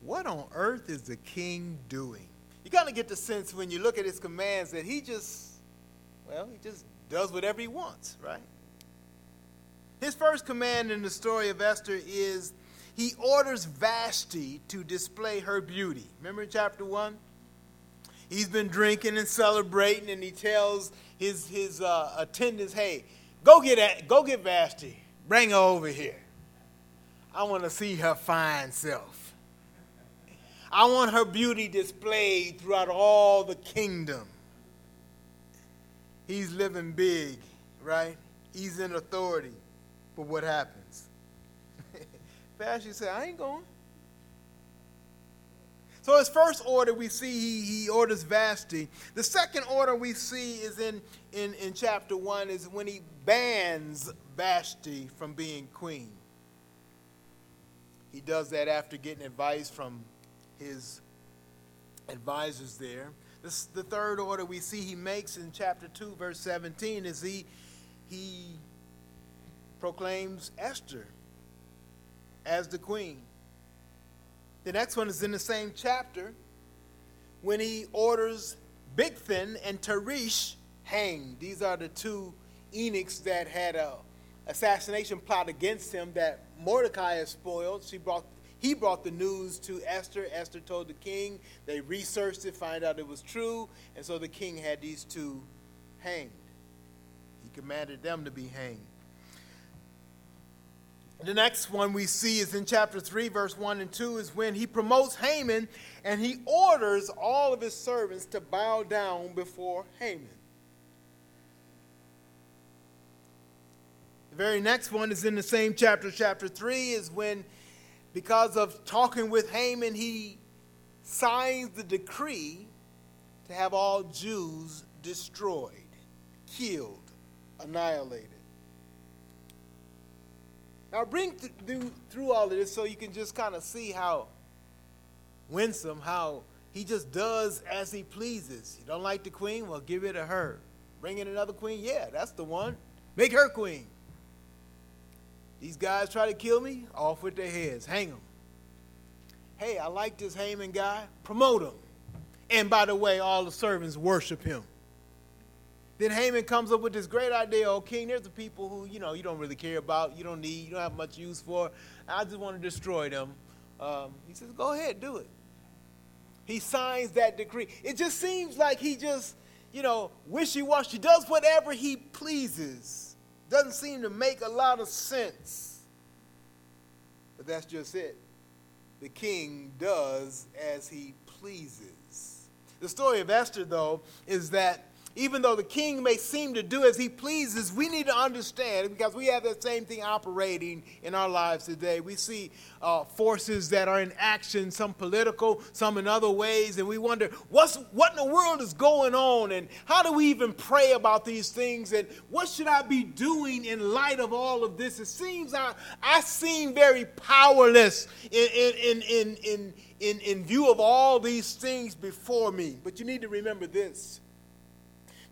What on Earth is the King Doing? You kind of get the sense when you look at his commands that he just, well, he just does whatever he wants, right? His first command in the story of Esther is he orders Vashti to display her beauty. Remember chapter 1? He's been drinking and celebrating, and he tells his, his uh, attendants, hey, go get, go get Vashti. Bring her over here. I want to see her fine self. I want her beauty displayed throughout all the kingdom. He's living big, right? He's in authority. But what happens? <laughs> Vashti said, I ain't going. So his first order we see he, he orders Vashti. The second order we see is in, in, in chapter 1 is when he bans Vashti from being queen. He does that after getting advice from his advisors there. This, the third order we see he makes in chapter 2, verse 17, is he, he proclaims Esther as the queen. The next one is in the same chapter when he orders Bigthan and Teresh hanged. These are the two eunuchs that had a assassination plot against him that Mordecai has spoiled. She brought, he brought the news to Esther. Esther told the king. They researched it, find out it was true, and so the king had these two hanged. He commanded them to be hanged. The next one we see is in chapter 3, verse 1 and 2, is when he promotes Haman and he orders all of his servants to bow down before Haman. The very next one is in the same chapter, chapter 3, is when, because of talking with Haman, he signs the decree to have all Jews destroyed, killed, annihilated. Now, bring th- through, through all of this so you can just kind of see how winsome, how he just does as he pleases. You don't like the queen? Well, give it to her. Bring in another queen? Yeah, that's the one. Make her queen. These guys try to kill me? Off with their heads. Hang them. Hey, I like this Haman guy. Promote him. And by the way, all the servants worship him. Then Haman comes up with this great idea, oh king, there's the people who, you know, you don't really care about, you don't need, you don't have much use for. I just want to destroy them. Um, he says, go ahead, do it. He signs that decree. It just seems like he just, you know, wishy-washy, does whatever he pleases. Doesn't seem to make a lot of sense. But that's just it. The king does as he pleases. The story of Esther, though, is that even though the king may seem to do as he pleases, we need to understand because we have that same thing operating in our lives today. We see uh, forces that are in action, some political, some in other ways, and we wonder what's what in the world is going on, and how do we even pray about these things, and what should I be doing in light of all of this? It seems I I seem very powerless in in in in in, in view of all these things before me. But you need to remember this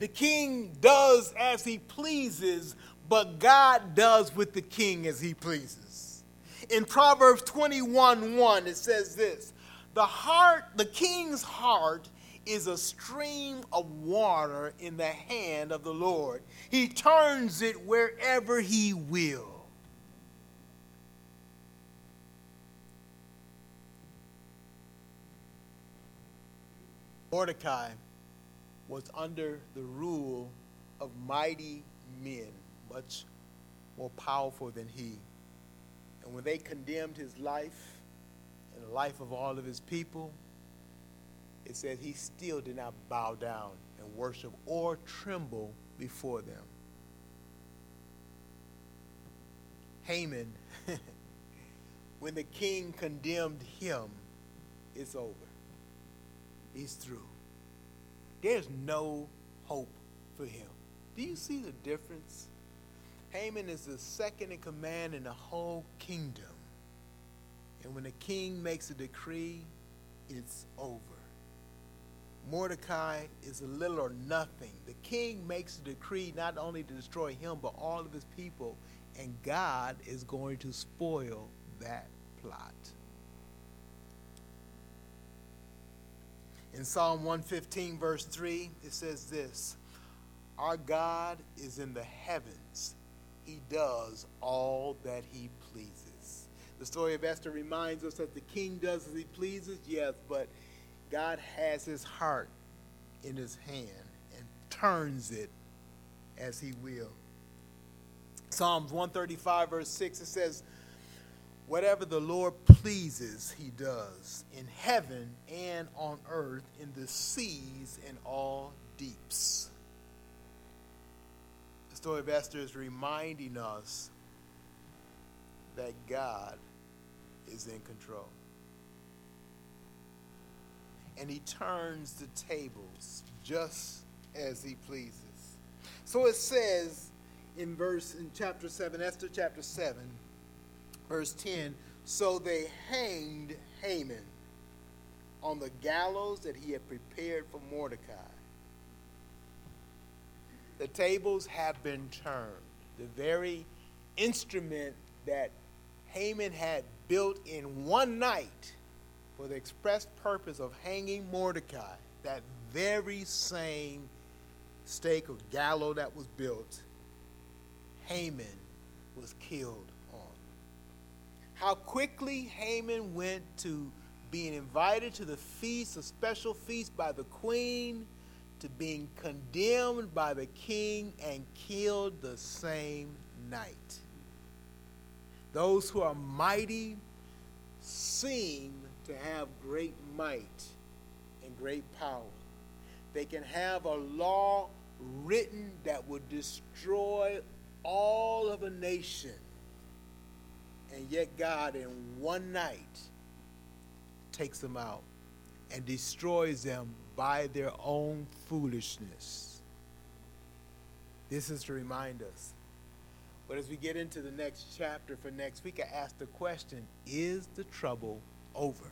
the king does as he pleases, but God does with the king as he pleases. In Proverbs 21 1, it says this The heart, the king's heart, is a stream of water in the hand of the Lord. He turns it wherever he will. Mordecai was under the rule of mighty men, much more powerful than he. And when they condemned his life and the life of all of his people, it says he still did not bow down and worship or tremble before them. Haman, <laughs> when the king condemned him, it's over is through. There's no hope for him. Do you see the difference? Haman is the second in command in the whole kingdom. And when the king makes a decree, it's over. Mordecai is a little or nothing. The king makes a decree not only to destroy him, but all of his people, and God is going to spoil that plot. In Psalm 115, verse 3, it says this Our God is in the heavens, He does all that He pleases. The story of Esther reminds us that the king does as he pleases, yes, but God has his heart in his hand and turns it as he will. Psalms 135, verse 6, it says, Whatever the Lord pleases, he does in heaven and on earth, in the seas and all deeps. The story of Esther is reminding us that God is in control. And he turns the tables just as he pleases. So it says in verse in chapter 7, Esther chapter 7, verse 10 So they hanged Haman on the gallows that he had prepared for Mordecai. The tables have been turned. The very instrument that Haman had built in one night for the express purpose of hanging Mordecai, that very same stake or gallows that was built, Haman was killed how quickly Haman went to being invited to the feast, a special feast by the queen, to being condemned by the king and killed the same night. Those who are mighty seem to have great might and great power. They can have a law written that would destroy all of a nation and yet God, in one night, takes them out and destroys them by their own foolishness. This is to remind us. But as we get into the next chapter for next week, I ask the question Is the trouble over?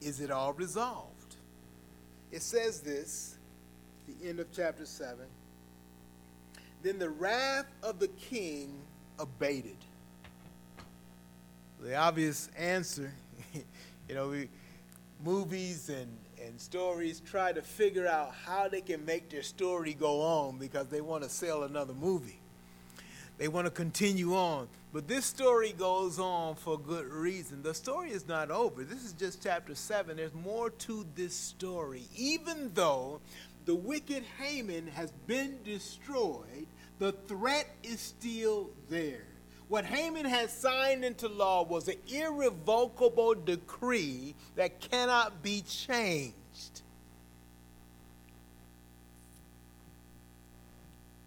Is it all resolved? It says this, the end of chapter 7. Then the wrath of the king abated? The obvious answer, <laughs> you know, we, movies and, and stories try to figure out how they can make their story go on because they want to sell another movie. They want to continue on. But this story goes on for good reason. The story is not over. This is just chapter 7. There's more to this story. Even though the wicked Haman has been destroyed, the threat is still there. What Haman had signed into law was an irrevocable decree that cannot be changed.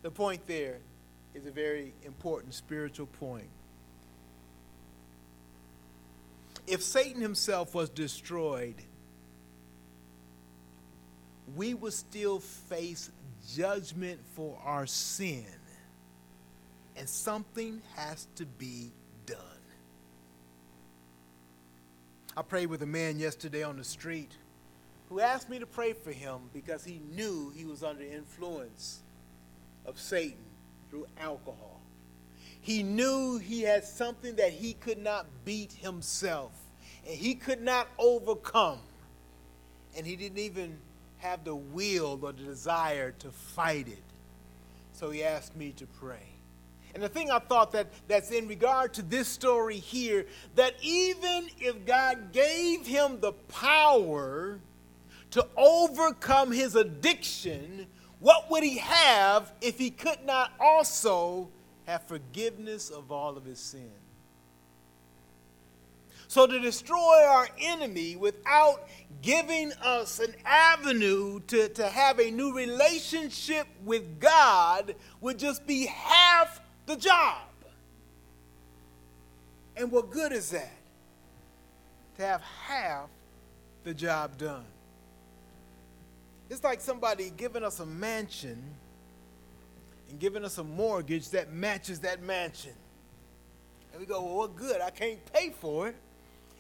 The point there is a very important spiritual point. If Satan himself was destroyed, we would still face judgment for our sin and something has to be done. I prayed with a man yesterday on the street who asked me to pray for him because he knew he was under influence of Satan through alcohol. He knew he had something that he could not beat himself. and he could not overcome. And he didn't even have the will or the desire to fight it. So he asked me to pray. And the thing I thought that that's in regard to this story here, that even if God gave him the power to overcome his addiction, what would he have if he could not also have forgiveness of all of his sin? So, to destroy our enemy without giving us an avenue to, to have a new relationship with God would just be half the job. And what good is that? To have half the job done. It's like somebody giving us a mansion and giving us a mortgage that matches that mansion. And we go, well, what good? I can't pay for it,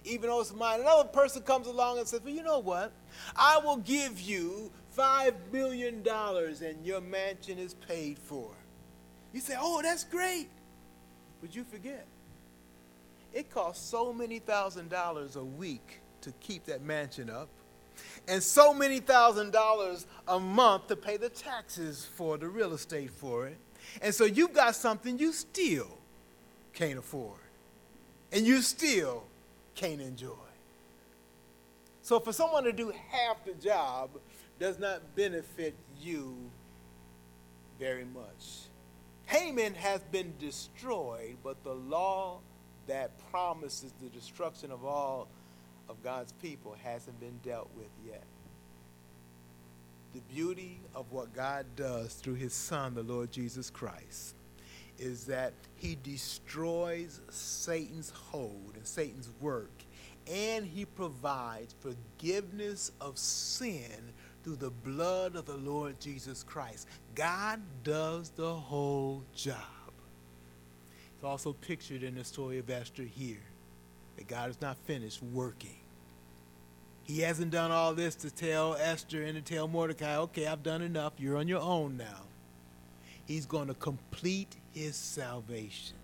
even though it's mine. Another person comes along and says, well, you know what? I will give you $5 million and your mansion is paid for. You say, oh, that's great. But you forget, it costs so many thousand dollars a week to keep that mansion up, and so many thousand dollars a month to pay the taxes for the real estate for it. And so you've got something you still can't afford, and you still can't enjoy. So for someone to do half the job does not benefit you very much. Haman has been destroyed, but the law that promises the destruction of all of God's people hasn't been dealt with yet. The beauty of what God does through his Son, the Lord Jesus Christ, is that he destroys Satan's hold and Satan's work, and he provides forgiveness of sin through the blood of the Lord Jesus Christ. God does the whole job. It's also pictured in the story of Esther here that God is not finished working. He hasn't done all this to tell Esther and to tell Mordecai, okay, I've done enough. You're on your own now. He's going to complete his salvation.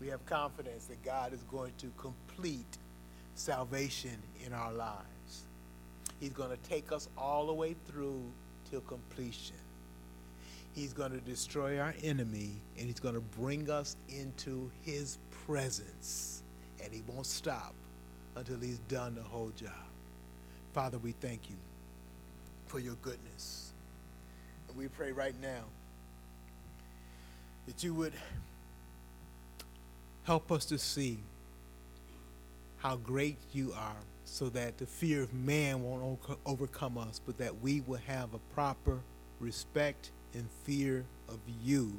We have confidence that God is going to complete salvation in our lives. He's going to take us all the way through till completion. He's going to destroy our enemy and he's going to bring us into his presence. And he won't stop until he's done the whole job. Father, we thank you for your goodness. And we pray right now that you would help us to see how great you are so that the fear of man won't overcome us, but that we will have a proper respect and fear of you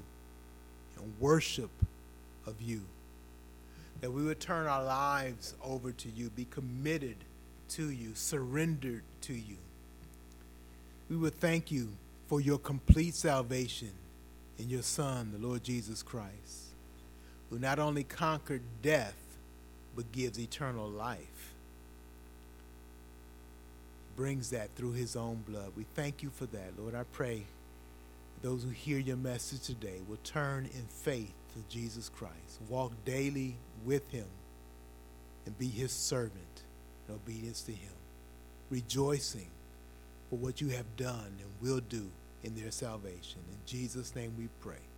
and worship of you. That we would turn our lives over to you, be committed to you, surrendered to you. We would thank you for your complete salvation in your Son, the Lord Jesus Christ, who not only conquered death, but gives eternal life brings that through his own blood. We thank you for that, Lord. I pray those who hear your message today will turn in faith to Jesus Christ, walk daily with him, and be his servant in obedience to him, rejoicing for what you have done and will do in their salvation. In Jesus' name we pray.